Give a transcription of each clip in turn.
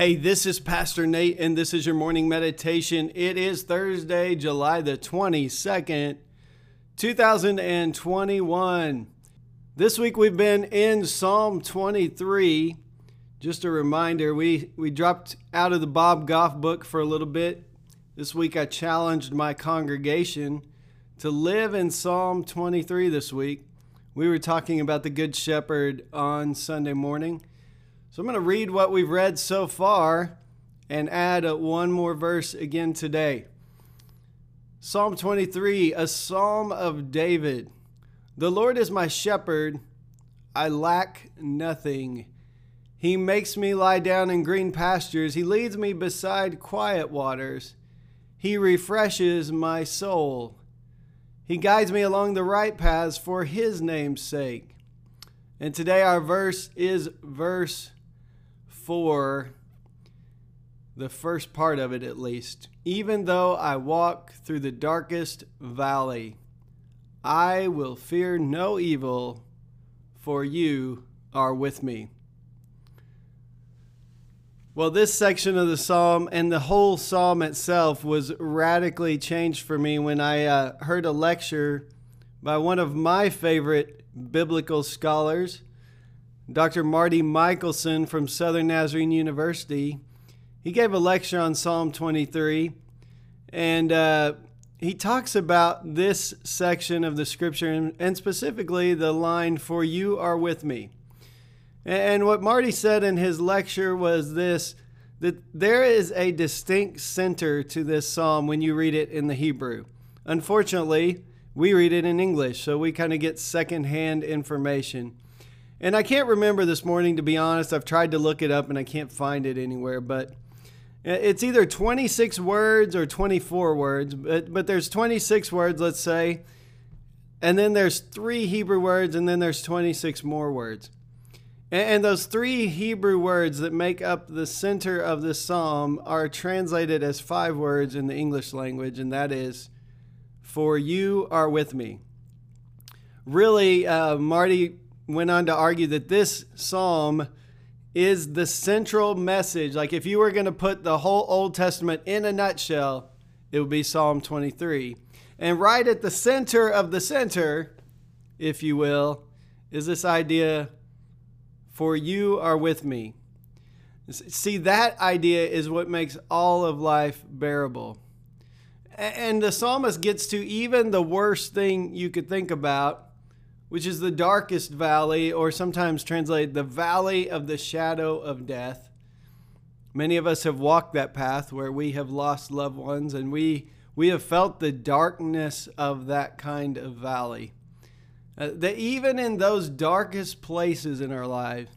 Hey, this is Pastor Nate, and this is your morning meditation. It is Thursday, July the 22nd, 2021. This week we've been in Psalm 23. Just a reminder, we, we dropped out of the Bob Goff book for a little bit. This week I challenged my congregation to live in Psalm 23 this week. We were talking about the Good Shepherd on Sunday morning. So I'm going to read what we've read so far and add uh, one more verse again today. Psalm 23, a psalm of David. The Lord is my shepherd, I lack nothing. He makes me lie down in green pastures, He leads me beside quiet waters. He refreshes my soul. He guides me along the right paths for His name's sake. And today our verse is verse for the first part of it at least. Even though I walk through the darkest valley, I will fear no evil, for you are with me. Well, this section of the psalm and the whole psalm itself was radically changed for me when I uh, heard a lecture by one of my favorite biblical scholars, Dr. Marty Michelson from Southern Nazarene University. He gave a lecture on Psalm 23, and uh, he talks about this section of the scripture, and, and specifically the line, For you are with me. And what Marty said in his lecture was this that there is a distinct center to this psalm when you read it in the Hebrew. Unfortunately, we read it in English, so we kind of get secondhand information. And I can't remember this morning, to be honest. I've tried to look it up and I can't find it anywhere, but it's either 26 words or 24 words, but, but there's 26 words, let's say, and then there's three Hebrew words, and then there's 26 more words. And, and those three Hebrew words that make up the center of this psalm are translated as five words in the English language, and that is, For you are with me. Really, uh, Marty went on to argue that this psalm is the central message. Like if you were going to put the whole Old Testament in a nutshell, it would be Psalm 23. And right at the center of the center, if you will, is this idea for you are with me. See, that idea is what makes all of life bearable. And the psalmist gets to even the worst thing you could think about which is the darkest valley, or sometimes translated the valley of the shadow of death. Many of us have walked that path where we have lost loved ones, and we, we have felt the darkness of that kind of valley. Uh, that even in those darkest places in our lives,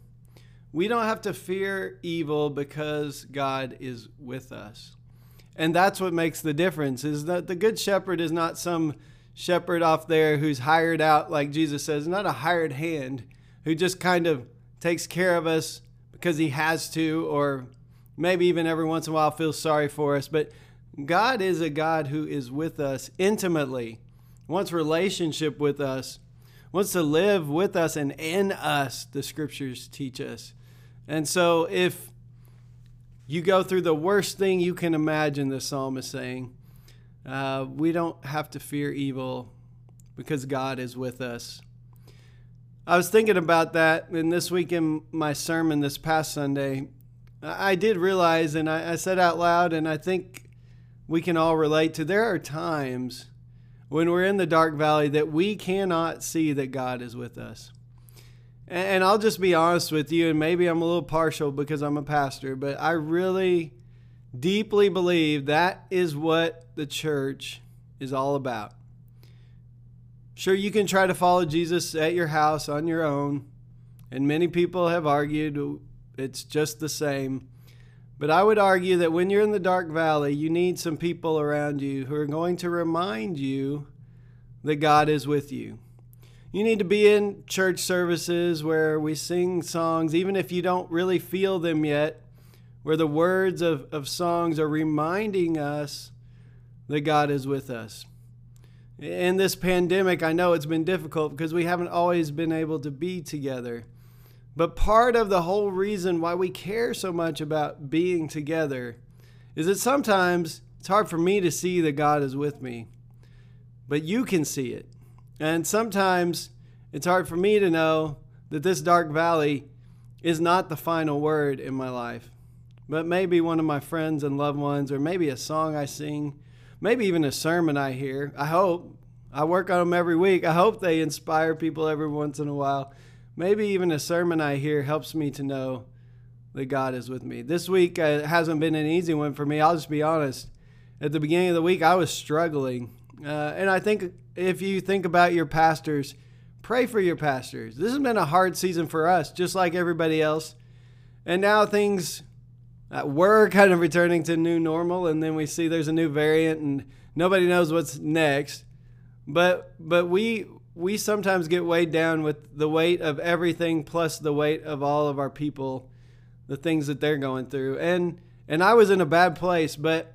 we don't have to fear evil because God is with us. And that's what makes the difference is that the good shepherd is not some shepherd off there who's hired out, like Jesus says, not a hired hand who just kind of takes care of us because he has to, or maybe even every once in a while feels sorry for us. But God is a God who is with us intimately, wants relationship with us, wants to live with us and in us, the scriptures teach us. And so if you go through the worst thing you can imagine, the psalm is saying, uh, we don't have to fear evil because God is with us. I was thinking about that, and this week in my sermon this past Sunday, I did realize, and I, I said out loud, and I think we can all relate to there are times when we're in the dark valley that we cannot see that God is with us. And, and I'll just be honest with you, and maybe I'm a little partial because I'm a pastor, but I really deeply believe that is what the church is all about. Sure, you can try to follow Jesus at your house on your own, and many people have argued it's just the same. But I would argue that when you're in the dark valley, you need some people around you who are going to remind you that God is with you. You need to be in church services where we sing songs, even if you don't really feel them yet, where the words of, of songs are reminding us that God is with us. In this pandemic, I know it's been difficult because we haven't always been able to be together. But part of the whole reason why we care so much about being together is that sometimes it's hard for me to see that God is with me, but you can see it. And sometimes it's hard for me to know that this dark valley is not the final word in my life, but maybe one of my friends and loved ones, or maybe a song I sing, maybe even a sermon I hear. I hope. I work on them every week. I hope they inspire people every once in a while. Maybe even a sermon I hear helps me to know that God is with me. This week uh, hasn't been an easy one for me. I'll just be honest. At the beginning of the week, I was struggling. Uh, and I think if you think about your pastors, pray for your pastors. This has been a hard season for us, just like everybody else. And now things uh, were kind of returning to new normal, and then we see there's a new variant, and nobody knows what's next. But but we we sometimes get weighed down with the weight of everything plus the weight of all of our people, the things that they're going through. And and I was in a bad place, but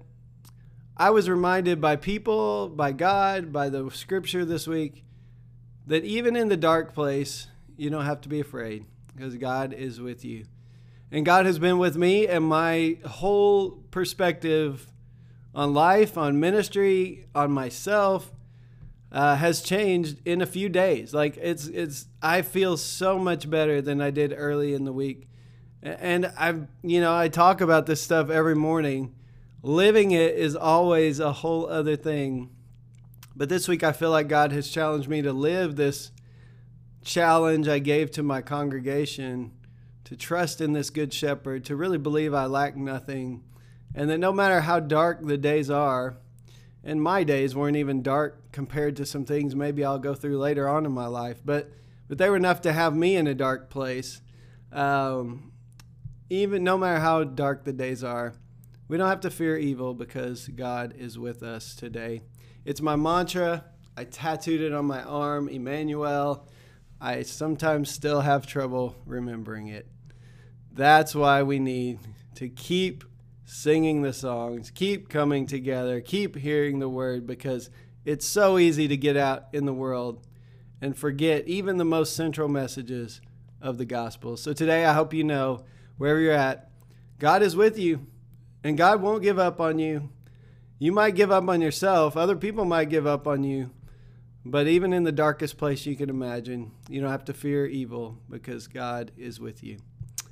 I was reminded by people, by God, by the scripture this week that even in the dark place, you don't have to be afraid because God is with you. And God has been with me and my whole perspective on life, on ministry, on myself uh, has changed in a few days. Like it's it's I feel so much better than I did early in the week, and I've you know I talk about this stuff every morning. Living it is always a whole other thing. But this week I feel like God has challenged me to live this challenge I gave to my congregation to trust in this good shepherd, to really believe I lack nothing, and that no matter how dark the days are, and my days weren't even dark compared to some things maybe I'll go through later on in my life, but but they were enough to have me in a dark place. Um, even no matter how dark the days are, we don't have to fear evil because God is with us today. It's my mantra. I tattooed it on my arm, Emmanuel. I sometimes still have trouble remembering it. That's why we need to keep singing the songs, keep coming together, keep hearing the word because it's so easy to get out in the world and forget even the most central messages of the gospel. So today, I hope you know wherever you're at, God is with you and God won't give up on you. You might give up on yourself, other people might give up on you. But even in the darkest place you can imagine, you don't have to fear evil because God is with you.